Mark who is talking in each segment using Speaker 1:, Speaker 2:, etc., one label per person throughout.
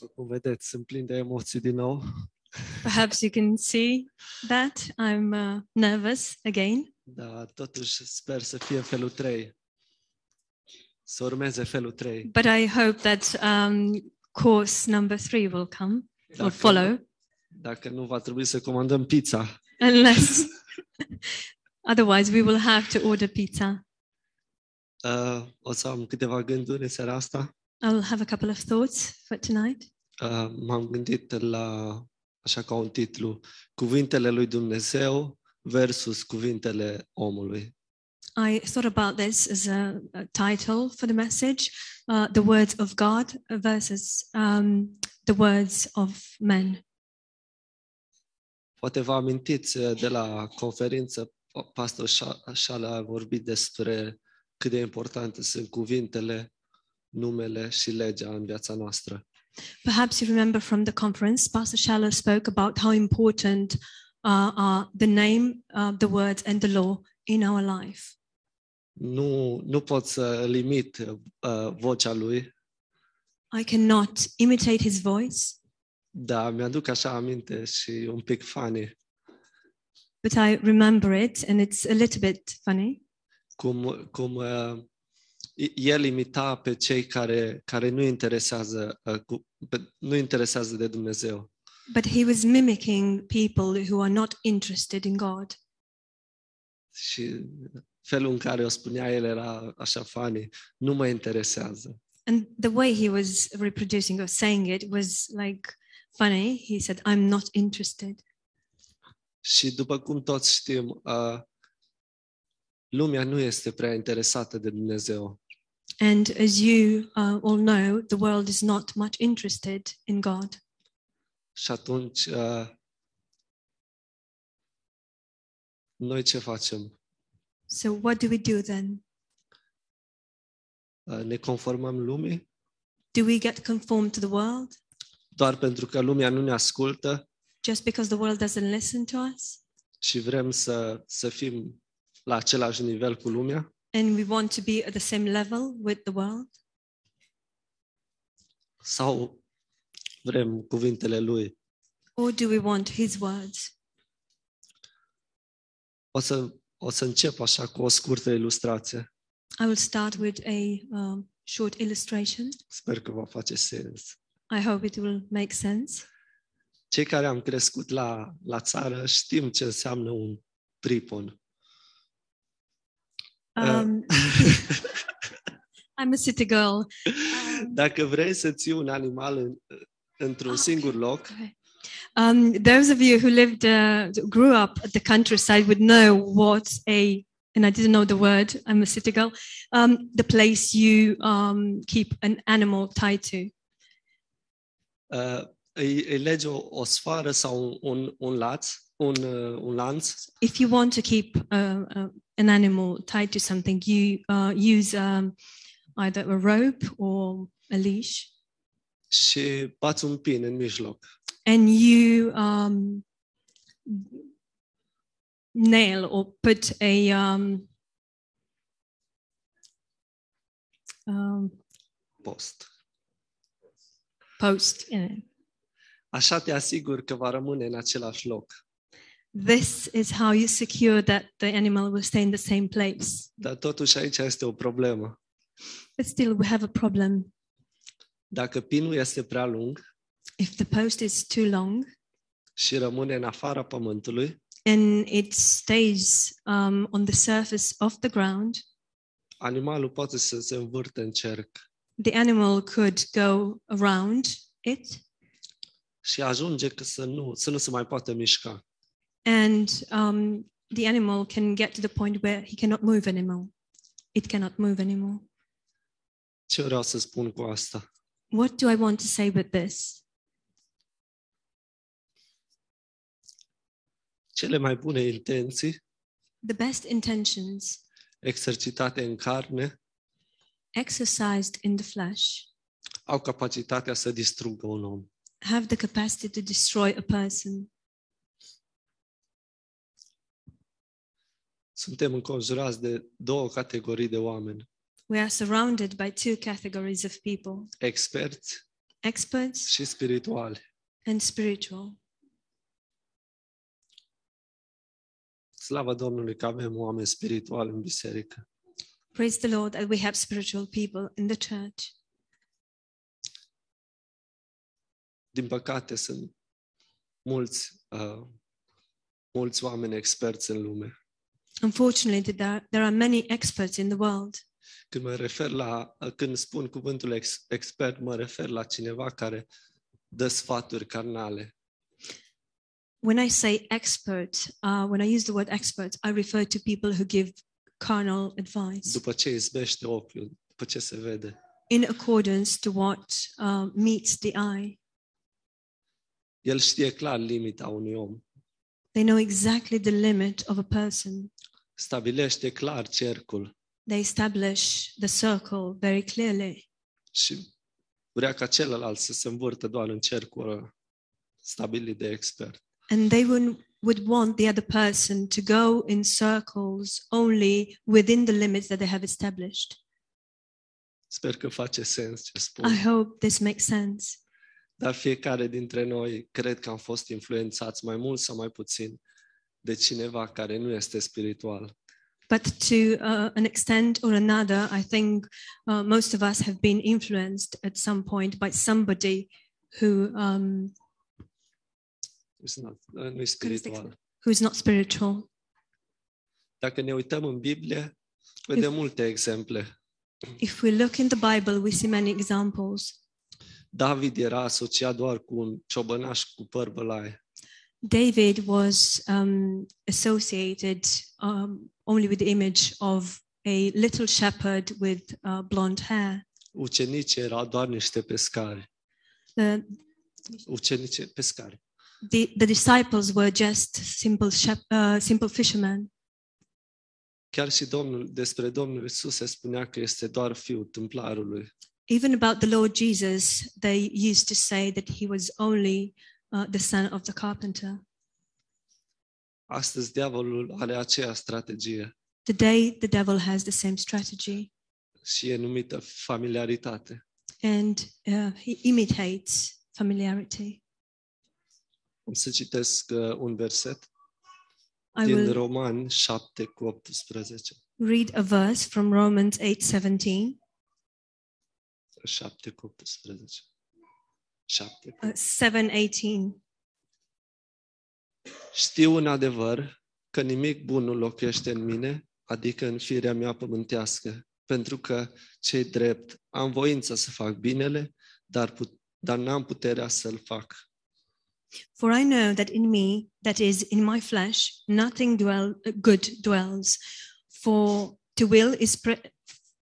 Speaker 1: După cum vedeți, sunt plin de emoții din nou.
Speaker 2: Perhaps you can see that I'm uh, nervous again,
Speaker 1: Dar totuși sper să fie felul 3. Să urmeze felul 3.
Speaker 2: but I hope that um, course number three will come or
Speaker 1: Dacă,
Speaker 2: follow,
Speaker 1: dacă nu, va trebui să comandăm pizza.
Speaker 2: unless otherwise we will have to order pizza.
Speaker 1: Uh, o să am câteva gânduri în seara asta.
Speaker 2: I'll have a couple of thoughts for tonight.
Speaker 1: Uh, m-am gândit la, așa ca un titlu, Cuvintele lui Dumnezeu versus cuvintele omului.
Speaker 2: I thought about this as a, a title for the message uh, The Words of God versus um, the Words of Men.
Speaker 1: Poate vă amintiți uh, de la conferință, pastor Șala a vorbit despre cât de importante sunt cuvintele, numele și legea în viața noastră.
Speaker 2: Perhaps you remember from the conference, Pastor Shallow spoke about how important uh, are the name, uh, the words, and the law in our life.
Speaker 1: Nu, nu pot să limit uh, vocea lui,
Speaker 2: I cannot imitate his voice,
Speaker 1: dar mi-aduc așa aminte și un pic funny,
Speaker 2: but I remember it, and it's a little bit funny.
Speaker 1: cum, cum uh, el imita pe cei care, care nu interesează, uh, cu, pe, nu interesează de Dumnezeu.
Speaker 2: But he was mimicking people who are not interested in God.
Speaker 1: Și felul în care o spunea el era așa funny, nu mă interesează.
Speaker 2: And the way he was reproducing or saying it was like funny. He said, I'm not interested.
Speaker 1: Și după cum toți știm, uh, lumea nu este prea interesată de Dumnezeu.
Speaker 2: And as you uh, all know, the world is not much interested in God.
Speaker 1: Și atunci, uh, noi ce facem?
Speaker 2: So, what do we do then?
Speaker 1: Uh, ne conformăm lumii
Speaker 2: Do we get conformed to the world
Speaker 1: doar pentru că lumea nu ne ascultă
Speaker 2: just because the world doesn't listen to us?
Speaker 1: și vrem să, să fim la același nivel cu lumea?
Speaker 2: And we want to be at the same level with the world?
Speaker 1: Sau vrem cuvintele lui?
Speaker 2: Or do we want his words?
Speaker 1: O să, o să încep așa cu o scurtă ilustrație.
Speaker 2: I will start with a um, short illustration.
Speaker 1: Sper că va face sens.
Speaker 2: I hope it will make sense.
Speaker 1: Cei care am crescut la, la țară știm ce înseamnă un pripon.
Speaker 2: Um, I'm a city girl. Um,
Speaker 1: Dacă vrei să ții un animal în, într-un
Speaker 2: Ah,
Speaker 1: singur loc,
Speaker 2: okay. Um, those of you who lived, uh, grew up at the countryside would know what a, and I didn't know the word, I'm a city girl, um, the place you um, keep an animal tied to.
Speaker 1: uh, îi, îi legi o, o sfoară sau un, un, un laț, un, uh, un lanț
Speaker 2: If you want to keep uh, uh, an animal tied to something, you uh, use um, either a rope or a leash,
Speaker 1: și bați un pin în mijloc.
Speaker 2: and you um, nail or put a um, um,
Speaker 1: Post.
Speaker 2: post in it.
Speaker 1: Așa te asiguri că va rămâne în același loc.
Speaker 2: This is how you secure that the animal will stay in the same place.
Speaker 1: Dar totuși aici este o problemă.
Speaker 2: But still, we have a problem.
Speaker 1: Dacă pinul este prea lung
Speaker 2: If the post is too long
Speaker 1: și rămâne în afara pământului,
Speaker 2: and it stays um, on the surface of the ground,
Speaker 1: animalul poate să se învârte în cerc
Speaker 2: the animal could go around it
Speaker 1: și ajunge că să nu, să nu se mai poată mișca.
Speaker 2: And um, the animal can get to the point where he cannot move anymore. It cannot move anymore.
Speaker 1: Ce vreau să spun cu asta?
Speaker 2: What do I want to say with this?
Speaker 1: Cele mai bune intenții,
Speaker 2: The best intentions
Speaker 1: exercitate în carne,
Speaker 2: exercised in the flesh
Speaker 1: au capacitatea să distrugă un om.
Speaker 2: have the capacity to destroy a person.
Speaker 1: Suntem înconjurați de două categorii de oameni.
Speaker 2: We are surrounded by two categories of people
Speaker 1: Experți
Speaker 2: experts
Speaker 1: și spirituale.
Speaker 2: and spiritual.
Speaker 1: Slavă Domnului că avem oameni spirituali în biserică.
Speaker 2: Praise the Lord that we have spiritual people in the church.
Speaker 1: Din păcate sunt mulți, uh, mulți oameni experți în lume.
Speaker 2: Unfortunately, there, are many experts in the world.
Speaker 1: Când mă refer la, când spun cuvântul ex, expert, mă refer la cineva care dă sfaturi carnale.
Speaker 2: When I say expert, uh, when I use the word expert, I refer to people who give carnal advice
Speaker 1: După ce izbește ochiul, după ce se vede.
Speaker 2: in accordance to what uh, meets the eye.
Speaker 1: El știe clar limita unui om.
Speaker 2: They know exactly the limit of a person.
Speaker 1: Stabilește clar cercul
Speaker 2: They establish the circle very clearly.
Speaker 1: și vrea ca celălalt să se învârtă doar în cercul ăla stabilit de expert.
Speaker 2: And they would, would want the other person to go in circles only within the limits that they have established.
Speaker 1: Sper că face sens ce
Speaker 2: I
Speaker 1: spun.
Speaker 2: hope this makes sense.
Speaker 1: Dar fiecare dintre noi cred că am fost influențați mai mult sau mai puțin de cineva care nu este spiritual.
Speaker 2: But to uh, an extent or another, I think uh, most of us have been influenced at some point by somebody who um,
Speaker 1: It's not- Nu e spiritual.
Speaker 2: who is not spiritual.
Speaker 1: Dacă ne uităm în Biblie, vedem multe exemple.
Speaker 2: If we look in the Bible, we see many examples.
Speaker 1: David era asociat doar cu un ciobănaș cu păr bălaie.
Speaker 2: David was um, associated um, only with the image of a little shepherd with uh, blonde hair.
Speaker 1: Ucenicii erau doar niște pescari.
Speaker 2: The,
Speaker 1: Ucenici pescari.
Speaker 2: the, the disciples were just simple, shep- uh, simple fishermen.
Speaker 1: Chiar și Domnul, despre Domnul Isus se spunea că este doar fiul templarului.
Speaker 2: Even about the Lord Jesus, they used to say that he was only uh, the son of the carpenter.
Speaker 1: Astăzi diavolul are aceeași strategie
Speaker 2: Today, the devil has the same strategy
Speaker 1: și e numită familiaritate.
Speaker 2: and uh, he imitates familiarity.
Speaker 1: Am să citesc uh, un verset
Speaker 2: I
Speaker 1: din
Speaker 2: will
Speaker 1: Roman 7 cu 18.
Speaker 2: read a verse from Romans 8:17.
Speaker 1: 7 cu 18. 7 cu
Speaker 2: Uh, 7:18.
Speaker 1: Știu în adevăr că nimic bun nu locuiește în mine, adică în firea mea pământească, pentru că cei drept am voință să fac binele, dar, put- dar n-am puterea să-l fac.
Speaker 2: For I know that in me, that is in my flesh, nothing dwell, uh, good dwells. For to will is pre-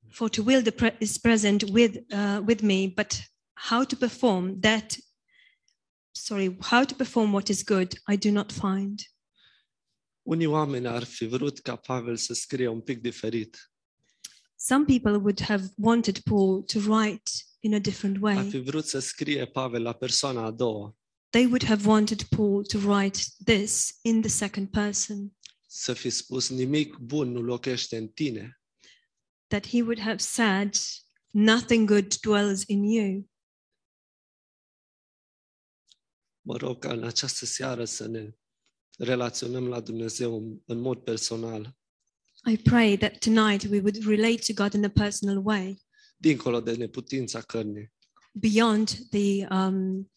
Speaker 2: for to will the pre- is present with uh, with me, but how to perform that? Sorry, how to perform what is good, I do not find.
Speaker 1: Unii oameni ar fi vrut ca Pavel să scrie un pic diferit.
Speaker 2: Some people would have wanted Paul to write in a different
Speaker 1: Ar
Speaker 2: way.
Speaker 1: fi vrut să scrie Pavel la persoana a doua,
Speaker 2: They would have wanted Paul to write this in the second person.
Speaker 1: să fi spus nimic bun nu locuiește în tine,
Speaker 2: that he would have said, Nothing good dwells in you.
Speaker 1: Mă rog ca în această seară să ne relaționăm la Dumnezeu în, în mod personal,
Speaker 2: I pray that tonight we would relate to God in a personal way,
Speaker 1: dincolo de neputința cărnii.
Speaker 2: beyond the um,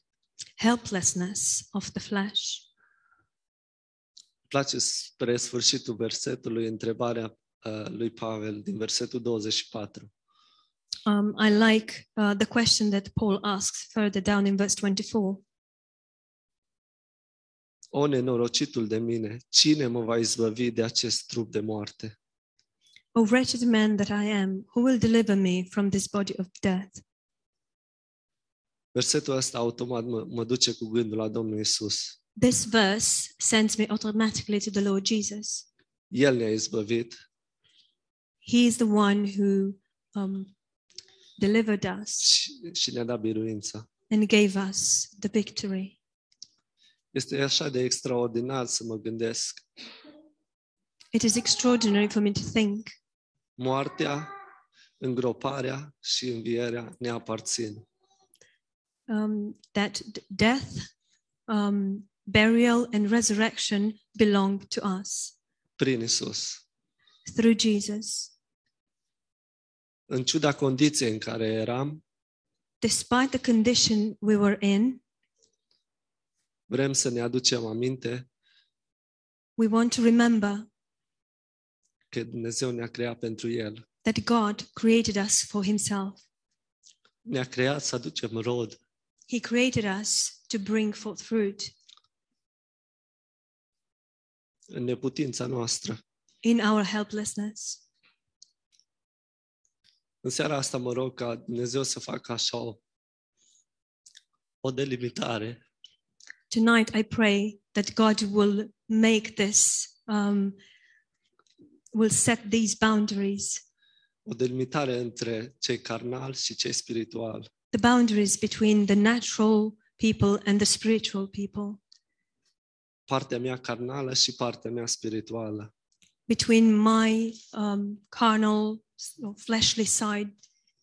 Speaker 2: helplessness of the flesh.
Speaker 1: place spre sfârșitul versetului întrebarea uh, lui Pavel din versetul 24.
Speaker 2: Um, I like uh, the question that Paul asks further down in verse 24
Speaker 1: O nenorocitul de mine, cine mă va izbăvi de acest trup de moarte?
Speaker 2: O wretched man that I am, who will deliver me from this body of death?
Speaker 1: Versetul ăsta automat mă, mă duce cu gândul la Domnul Isus.
Speaker 2: This verse sends me automatically to the Lord Jesus.
Speaker 1: El ne-a izbăvit
Speaker 2: He is the one who um, delivered us
Speaker 1: și, și ne-a dat biruința.
Speaker 2: and gave us the victory.
Speaker 1: Este așa de extraordinar să mă gândesc.
Speaker 2: It is extraordinary for me to think
Speaker 1: Moartea, îngroparea și învierea ne aparțin.
Speaker 2: um, that d- death, um, burial, and resurrection belong to us
Speaker 1: prin Isus.
Speaker 2: through Jesus.
Speaker 1: În ciuda condiției în care eram,
Speaker 2: Despite the condition we were in,
Speaker 1: vrem să ne aducem aminte
Speaker 2: we want to remember
Speaker 1: că Dumnezeu ne-a creat pentru El.
Speaker 2: that God created us for Himself.
Speaker 1: Ne-a creat să aducem rod.
Speaker 2: He created us to bring forth fruit
Speaker 1: în neputința noastră.
Speaker 2: in our helplessness.
Speaker 1: În seara asta mă rog ca Dumnezeu să facă așa o, o delimitare
Speaker 2: Tonight, I pray that God will make this, um, will set these boundaries,
Speaker 1: o delimitare între cei carnali și cei spirituali.
Speaker 2: the boundaries between the natural people and the spiritual people,
Speaker 1: Partea mea carnală și partea mea spirituală.
Speaker 2: between my um, carnal or fleshly side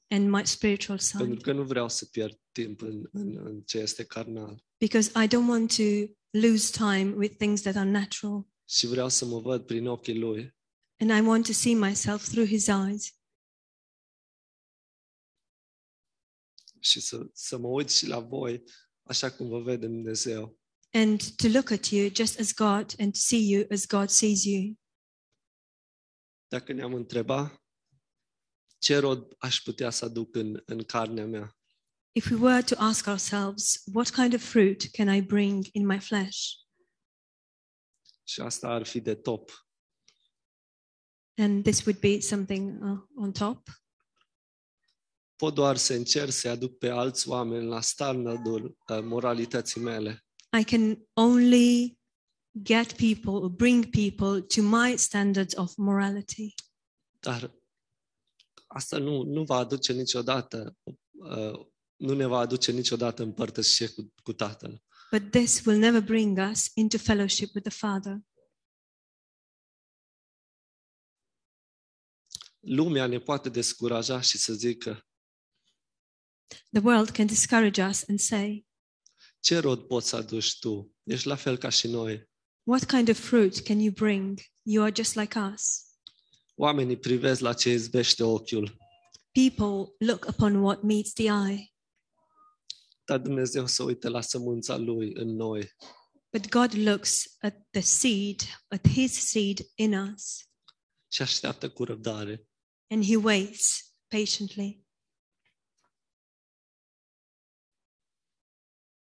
Speaker 2: and my spiritual side.
Speaker 1: Pentru că nu vreau să pierd timp în, în, în ce este carnal.
Speaker 2: because I don't want to lose time with things that are natural.
Speaker 1: Și vreau să mă văd prin ochii Lui.
Speaker 2: And I want to see myself through His eyes
Speaker 1: Și să, să mă uit și la voi așa cum vă vede Dumnezeu.
Speaker 2: and to look at you just as God and to see you as God sees you.
Speaker 1: Dacă ne-am întrebat ce rod aș putea să aduc în, în carnea mea,
Speaker 2: If we were to ask ourselves, what kind of fruit can I bring in my flesh?
Speaker 1: și asta ar fi de top,
Speaker 2: And this would be something uh, on top.
Speaker 1: pot doar să încerc să aduc pe alți oameni la standardul uh, moralității mele.
Speaker 2: I can only get people or bring people to my standards of morality.
Speaker 1: Dar asta nu, nu va aduce niciodată, uh, nu ne va aduce niciodată împărtășie cu, cu Tatăl.
Speaker 2: But this will never bring us into fellowship with the Father.
Speaker 1: Lumea ne poate descuraja și să zică,
Speaker 2: The world can discourage us and say,
Speaker 1: ce rod poți să aduci tu? Ești la fel ca și noi.
Speaker 2: What kind of fruit can you bring? You are just like us.
Speaker 1: Oamenii privesc la ce izbește ochiul,
Speaker 2: People look upon what meets the eye,
Speaker 1: dar Dumnezeu să uite la sămânța Lui în noi
Speaker 2: but God looks at the seed, at His seed in us,
Speaker 1: și așteaptă cu răbdare.
Speaker 2: and He waits patiently.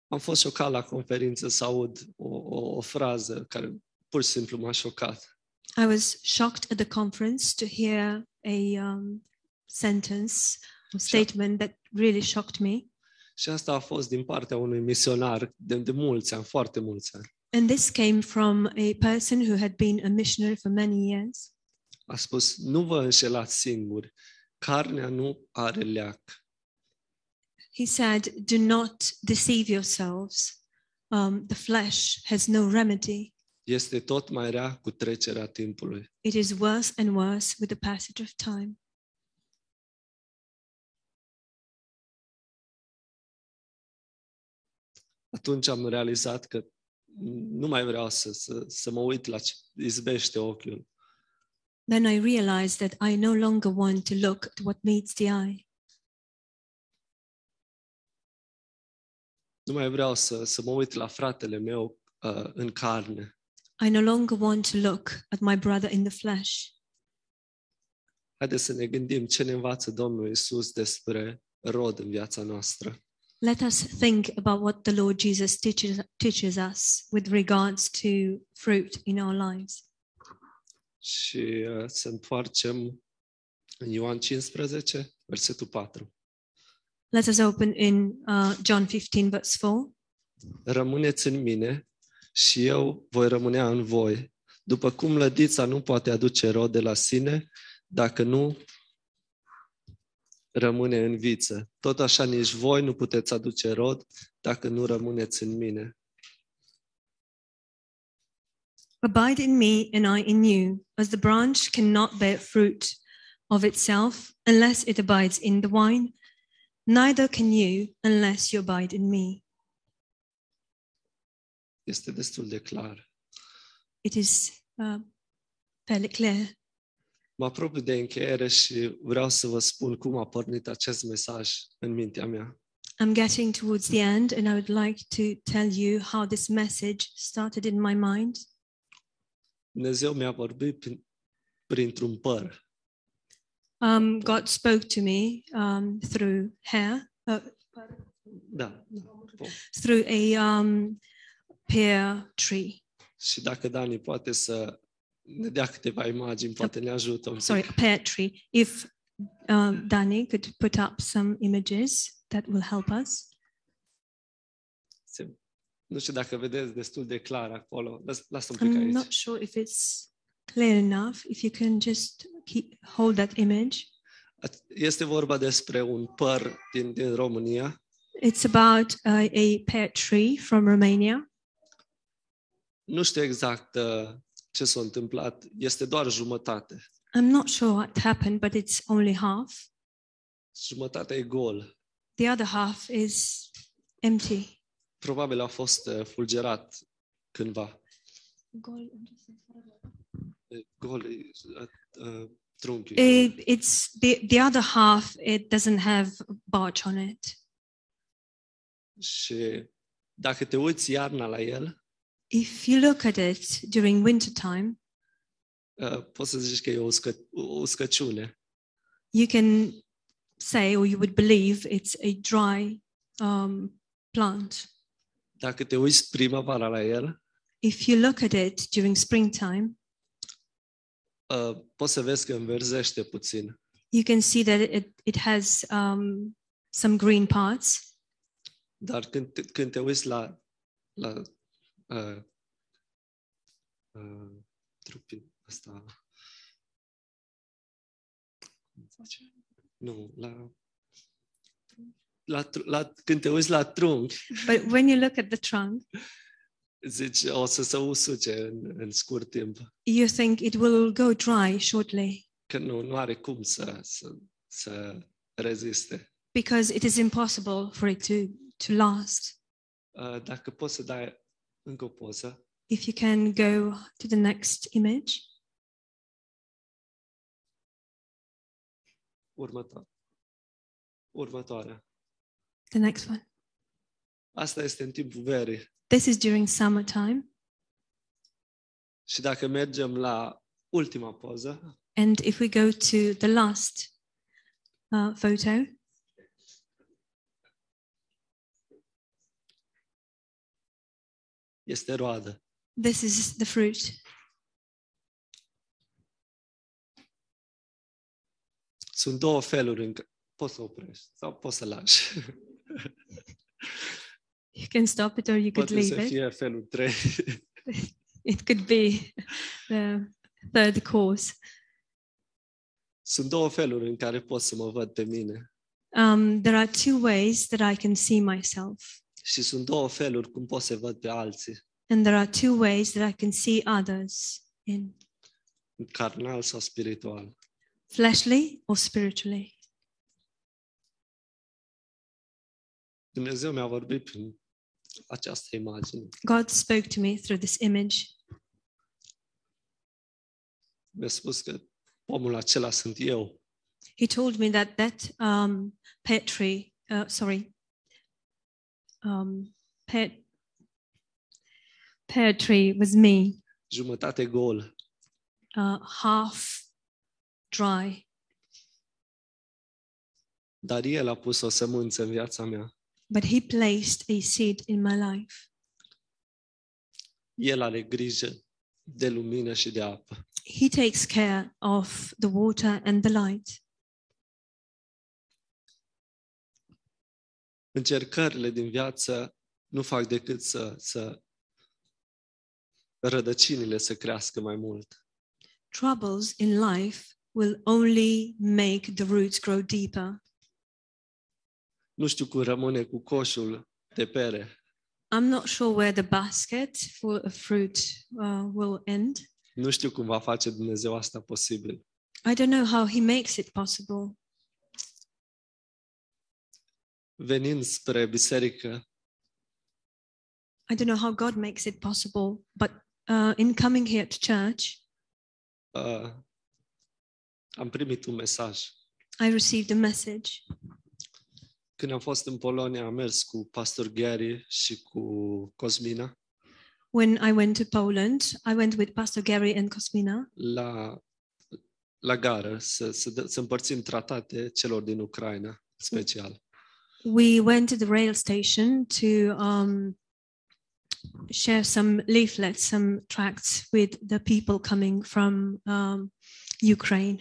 Speaker 1: Am fost șocat la conferință să aud o, o, o frază care pur și simplu m-a șocat.
Speaker 2: I was shocked at the conference to hear a um, sentence or statement that really shocked me.
Speaker 1: Și asta a fost din partea unui misionar de, de mulți ani, foarte mulți ani.
Speaker 2: And this came from a person who had been a missionary for many years.
Speaker 1: A spus, nu vă înșelați singuri, carnea nu are leac.
Speaker 2: He said, Do not deceive yourselves. Um, the flesh has no remedy.
Speaker 1: Este tot mai rea cu trecerea timpului.
Speaker 2: It is worse and worse with the passage of time.
Speaker 1: Atunci am realizat că nu mai vreau să, să, să mă uit la ce izbește ochiul,
Speaker 2: Then I realized that I no longer want to look at what meets the eye.
Speaker 1: Nu mai vreau să, să mă uit la fratele meu uh, în carne.
Speaker 2: I no longer want to look at my brother in the flesh.
Speaker 1: Haideți să ne gândim ce ne învață Domnul Isus despre rod în viața noastră.
Speaker 2: Let us think about what the Lord Jesus teaches, teaches us with regards to fruit in our lives.
Speaker 1: Și uh, să întoarcem în Ioan 15, versetul 4.
Speaker 2: Let us open in uh, John 15, verse 4.
Speaker 1: Rămâneți în mine și eu voi rămânea în voi. După cum lădița nu poate aduce rod de la sine, dacă nu rămâne în viță. Tot așa nici voi nu puteți aduce rod dacă nu rămâneți în mine.
Speaker 2: Abide in me and I in you, as the branch cannot bear fruit of itself unless it abides in the vine, neither can you unless you abide in me.
Speaker 1: Este destul de clar.
Speaker 2: It is uh, fairly clear.
Speaker 1: Mă apropiu de încheiere și vreau să vă spun cum a pornit acest mesaj în mintea mea.
Speaker 2: I'm getting towards the end, and I would like to tell you how this message started in my mind.
Speaker 1: Dumnezeu mi-a vorbit prin, printr-un păr.
Speaker 2: Um, God spoke to me um, through hair, uh,
Speaker 1: Da.
Speaker 2: through a um, pear tree.
Speaker 1: Și dacă Dani poate să ne dea câteva imagini, poate ne ajută un
Speaker 2: Sorry,
Speaker 1: pic.
Speaker 2: a pear tree. If uh, Danny could put up some images, that will help us.
Speaker 1: Se- Nu știu dacă vedeți destul de clar acolo. Las- Lasă un pic
Speaker 2: I'm
Speaker 1: aici.
Speaker 2: not sure if it's clear enough. If you can just keep hold that image.
Speaker 1: Este vorba despre un păr din, din România
Speaker 2: It's about uh, a pear tree from Romania.
Speaker 1: Nu știu exact uh, ce s-a întâmplat. Este doar jumătate.
Speaker 2: I'm not sure what happened, but it's only half.
Speaker 1: Jumătatea e gol.
Speaker 2: The other half is empty.
Speaker 1: Probabil a fost uh, fulgerat cândva. E Gol, e, uh, uh, trunchiul. e gol.
Speaker 2: It, it's the, the other half, it doesn't have bark on it.
Speaker 1: Și dacă te uiți iarna la el,
Speaker 2: If you look at it during winter time,
Speaker 1: uh, poți să zici că e o, uscă, o uscăciune.
Speaker 2: you can say or you would believe it's a dry um, plant.
Speaker 1: Dacă te uiți primăvara la el,
Speaker 2: If you look at it during springtime,
Speaker 1: uh, poți să vezi că înverzește puțin.
Speaker 2: you can see that it, it has um, some green parts.
Speaker 1: Dar când te, când te uiți la, la uh, uh, trupul ăsta, cum se zice? nu, la, la, tru- la, când te uiți la trunchi,
Speaker 2: But when you look at the trunk,
Speaker 1: zici, o să se usuce în, în scurt timp,
Speaker 2: you think it will go dry shortly
Speaker 1: că nu, nu are cum să, să, să reziste.
Speaker 2: because it is impossible for it to, to last.
Speaker 1: Uh, dacă poți să dai încă o poză,
Speaker 2: If you can go to the next image,
Speaker 1: următoare. Următoarea.
Speaker 2: the next one.
Speaker 1: Asta este în timpul verii.
Speaker 2: This is during summertime.
Speaker 1: Și dacă mergem la ultima poză,
Speaker 2: And if we go to the last uh, photo,
Speaker 1: este roadă.
Speaker 2: this is the fruit.
Speaker 1: Sunt două feluri în care poți să oprești sau poți să lași.
Speaker 2: You can stop it or you could
Speaker 1: Poate
Speaker 2: leave it.
Speaker 1: fie felul 3.
Speaker 2: It could be the third course.
Speaker 1: Sunt două feluri în care pot să mă văd pe mine.
Speaker 2: Um, there are two ways that I can see myself,
Speaker 1: Și sunt două feluri cum pot să văd pe alții.
Speaker 2: and there are two ways that I can see others in
Speaker 1: Carnal sau spiritual.
Speaker 2: fleshly or spiritually.
Speaker 1: Dumnezeu mi-a vorbit prin această imagine.
Speaker 2: God spoke to me through this image.
Speaker 1: Mi-a spus că omul acela sunt eu.
Speaker 2: He told me that that um, pear tree, uh, sorry, um, pear, pear tree was me,
Speaker 1: Jumătate gol.
Speaker 2: uh, half dry,
Speaker 1: Dar El a pus o sămânță în viața mea.
Speaker 2: but He placed a seed in my life.
Speaker 1: El are grijă de lumină și de apă.
Speaker 2: He takes care of the water and the light.
Speaker 1: Încercările din viață nu fac decât să, să rădăcinile să crească mai mult.
Speaker 2: Troubles in life will only make the roots grow deeper.
Speaker 1: Nu știu cum rămâne cu coșul de pere.
Speaker 2: I'm not sure where the basket full of fruit uh, will end.
Speaker 1: Nu știu cum va face Dumnezeu asta posibil.
Speaker 2: I don't know how He makes it possible.
Speaker 1: Venind spre biserică,
Speaker 2: I don't know how God makes it possible, but uh, in coming here to church,
Speaker 1: uh, am primit un mesaj.
Speaker 2: I received a message.
Speaker 1: Când am fost în Polonia, am mers cu pastor Gary și cu Cosmina
Speaker 2: When I went to Poland, I went with Pastor Gary and Cosmina
Speaker 1: la, la gară să, să, dă- să împărțim tratate celor din Ucraina, special.
Speaker 2: We went to the rail station to um, share some leaflets, some tracts with the people coming from um, Ukraine.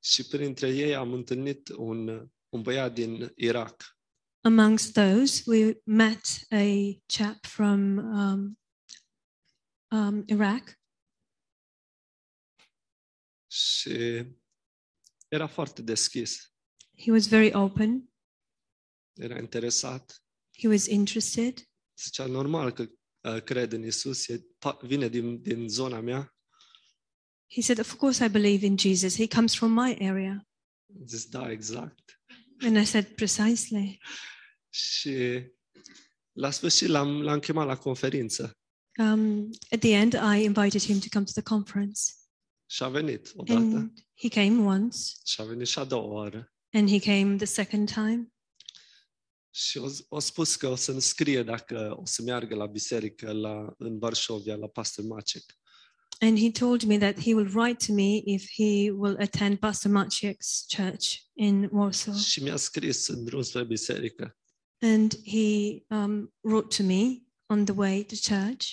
Speaker 1: Și printre ei am întâlnit un, un băiat din Irak.
Speaker 2: Amongst those, we met a chap from um, um, Iraq,
Speaker 1: Și era foarte deschis,
Speaker 2: he was very open,
Speaker 1: era interesat.
Speaker 2: he was interested.
Speaker 1: Zicea, normal că uh, cred în Isus, e, pa- vine din, din zona mea.
Speaker 2: He said, Of course, I believe in Jesus. He comes from my area.
Speaker 1: Zis, da, exact.
Speaker 2: And I said, Precisely.
Speaker 1: Și la sfârșit l-am, l-am chemat la conferință
Speaker 2: Um, at the end, I invited him to come to the conference.
Speaker 1: și a venit odată
Speaker 2: And he came once,
Speaker 1: și a venit și a doua oară.
Speaker 2: and he came the second time.
Speaker 1: Și o, o spus că o să-mi scrie dacă o să meargă la biserică la, în Varșovia, la Pastor Macek.
Speaker 2: And he told me that he will write to me if he will attend Pastor Maciek's church in Warsaw.
Speaker 1: Și mi-a scris în drum spre biserică.
Speaker 2: And he um, wrote to me on the way to church.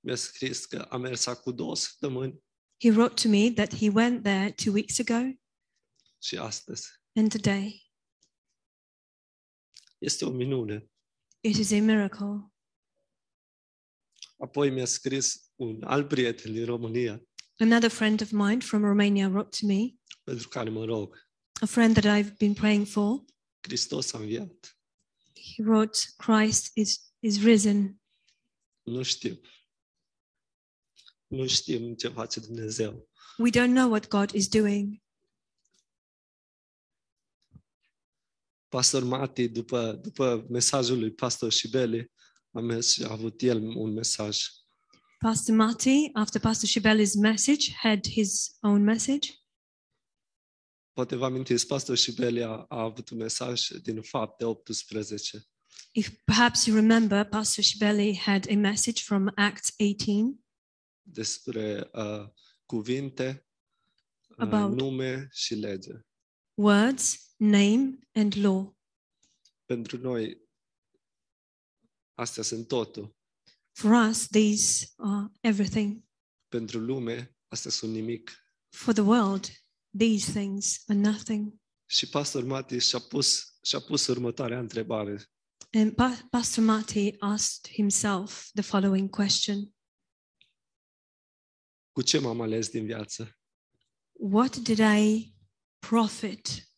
Speaker 1: Mi-a scris că a mers acum două săptămâni
Speaker 2: He wrote to me that he went there two weeks ago
Speaker 1: și astăzi.
Speaker 2: and today.
Speaker 1: Este o minune.
Speaker 2: It is a miracle.
Speaker 1: Apoi mi-a scris un alt prieten din România,
Speaker 2: Another friend of mine from Romania wrote to me,
Speaker 1: pentru care mă rog.
Speaker 2: a friend that I've been praying for.
Speaker 1: Hristos a înviat.
Speaker 2: He wrote, Christ is, is risen.
Speaker 1: Nu știm. Nu știm ce face Dumnezeu.
Speaker 2: We don't know what God is doing.
Speaker 1: Pastor Mati, după, după mesajul lui Pastor Șibeli, a mers și a avut el un mesaj.
Speaker 2: Pastor Matti, after Pastor Shibeli's message, had his own message.
Speaker 1: Poate vă amintiți, Pastor Șibeli a, a avut un mesaj din fapte 18.
Speaker 2: If perhaps you remember, Pastor Shibeli had a message from Acts 18
Speaker 1: despre uh, cuvinte, uh,
Speaker 2: About-
Speaker 1: nume și lege.
Speaker 2: words, name, and law.
Speaker 1: Pentru noi, astea sunt totul.
Speaker 2: For us, these are everything.
Speaker 1: Pentru lume, astea sunt nimic.
Speaker 2: For the world, these things are nothing.
Speaker 1: Și Pastor Mati și-a pus, și-a pus următoarea întrebare.
Speaker 2: And Pa- Pastor Matti asked himself the following question
Speaker 1: Cu ce m-am ales din viață?
Speaker 2: What did I profit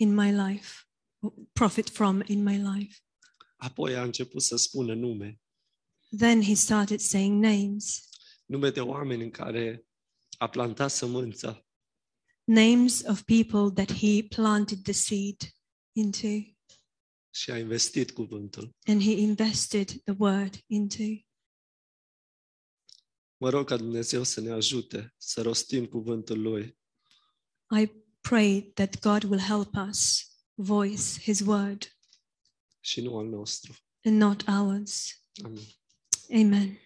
Speaker 2: in my life? Profit from in my life?
Speaker 1: Apoi a început să spună nume.
Speaker 2: Then he started saying names,
Speaker 1: Nume de oameni în care a plantat sămânța
Speaker 2: names of people that he planted the seed into,
Speaker 1: și a investit cuvântul.
Speaker 2: and he invested the word into.
Speaker 1: Mă rog ca Dumnezeu să ne ajute să rostim cuvântul Lui
Speaker 2: I pray that God will help us voice his word
Speaker 1: și nu al nostru.
Speaker 2: and not ours.
Speaker 1: Amin.
Speaker 2: Amen.